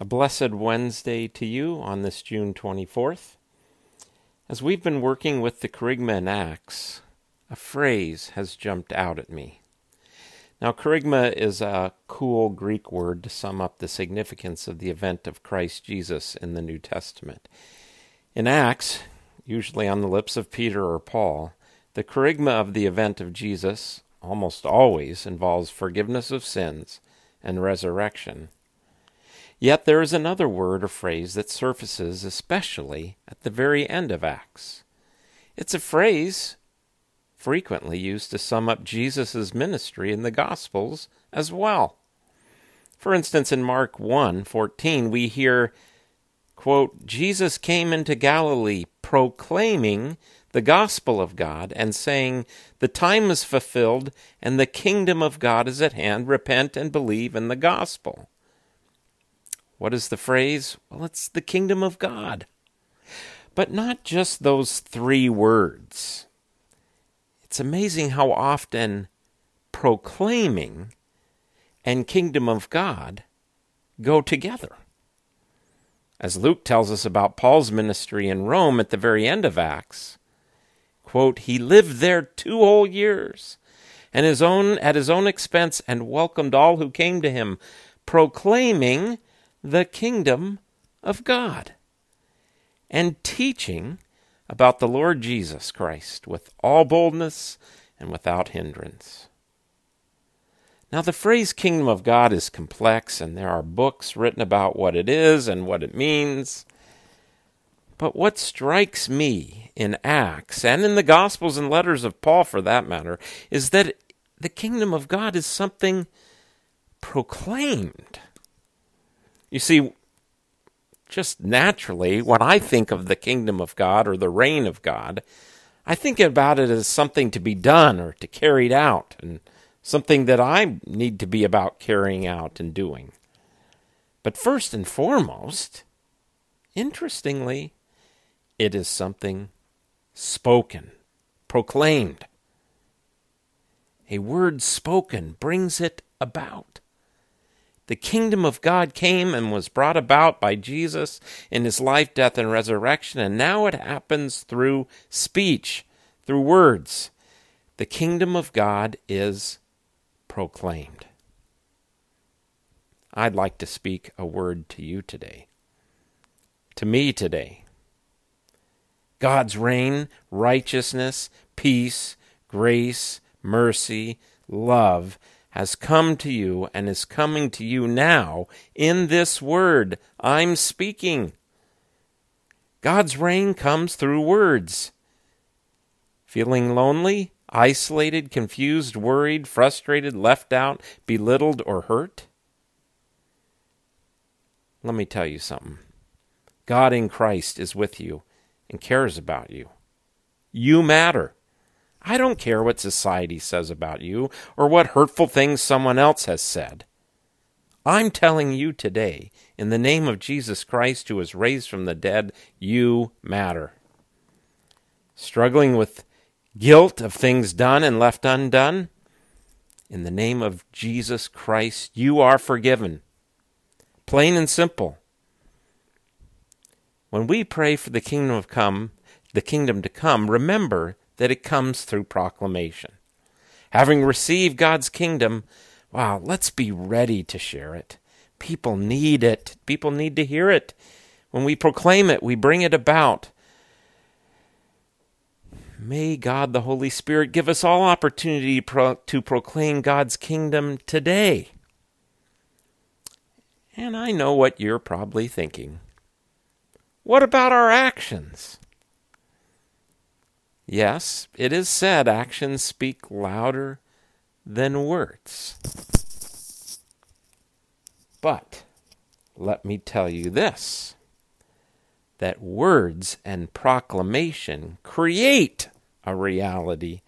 A blessed Wednesday to you on this June 24th. As we've been working with the Kerygma in Acts, a phrase has jumped out at me. Now, kerygma is a cool Greek word to sum up the significance of the event of Christ Jesus in the New Testament. In Acts, usually on the lips of Peter or Paul, the kerygma of the event of Jesus almost always involves forgiveness of sins and resurrection. Yet there is another word or phrase that surfaces especially at the very end of Acts. It's a phrase frequently used to sum up Jesus' ministry in the Gospels as well. For instance, in Mark 1:14, we hear, quote, Jesus came into Galilee proclaiming the gospel of God and saying, The time is fulfilled and the kingdom of God is at hand. Repent and believe in the gospel. What is the phrase? Well, it's the kingdom of God. But not just those three words. It's amazing how often proclaiming and kingdom of God go together. As Luke tells us about Paul's ministry in Rome at the very end of Acts, quote, he lived there two whole years and his own at his own expense and welcomed all who came to him, proclaiming the kingdom of God and teaching about the Lord Jesus Christ with all boldness and without hindrance. Now, the phrase kingdom of God is complex, and there are books written about what it is and what it means. But what strikes me in Acts, and in the Gospels and letters of Paul for that matter, is that the kingdom of God is something proclaimed. You see, just naturally, when I think of the kingdom of God or the reign of God, I think about it as something to be done or to carried out, and something that I need to be about carrying out and doing. But first and foremost, interestingly, it is something spoken, proclaimed. A word spoken brings it about. The kingdom of God came and was brought about by Jesus in his life, death, and resurrection, and now it happens through speech, through words. The kingdom of God is proclaimed. I'd like to speak a word to you today, to me today. God's reign, righteousness, peace, grace, mercy, love has come to you and is coming to you now in this word I'm speaking. God's reign comes through words. Feeling lonely, isolated, confused, worried, frustrated, left out, belittled, or hurt? Let me tell you something. God in Christ is with you and cares about you. You matter. I don't care what society says about you or what hurtful things someone else has said. I'm telling you today, in the name of Jesus Christ who was raised from the dead, you matter. Struggling with guilt of things done and left undone? In the name of Jesus Christ, you are forgiven. Plain and simple. When we pray for the kingdom of come, the kingdom to come, remember that it comes through proclamation. Having received God's kingdom, wow, let's be ready to share it. People need it. People need to hear it. When we proclaim it, we bring it about. May God the Holy Spirit give us all opportunity pro- to proclaim God's kingdom today. And I know what you're probably thinking. What about our actions? Yes, it is said actions speak louder than words. But let me tell you this that words and proclamation create a reality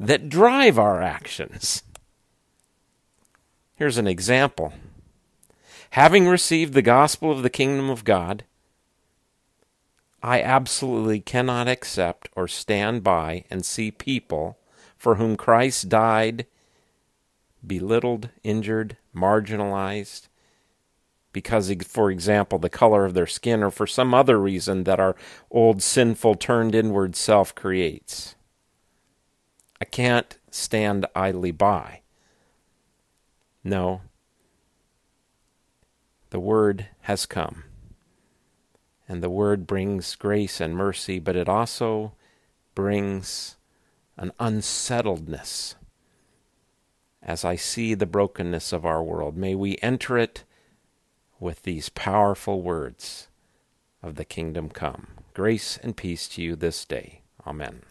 that drive our actions. Here's an example. Having received the gospel of the kingdom of God, I absolutely cannot accept or stand by and see people for whom Christ died belittled, injured, marginalized, because, for example, the color of their skin or for some other reason that our old sinful turned inward self creates. I can't stand idly by. No, the Word has come. And the Word brings grace and mercy, but it also brings an unsettledness as I see the brokenness of our world. May we enter it with these powerful words of the kingdom come. Grace and peace to you this day. Amen.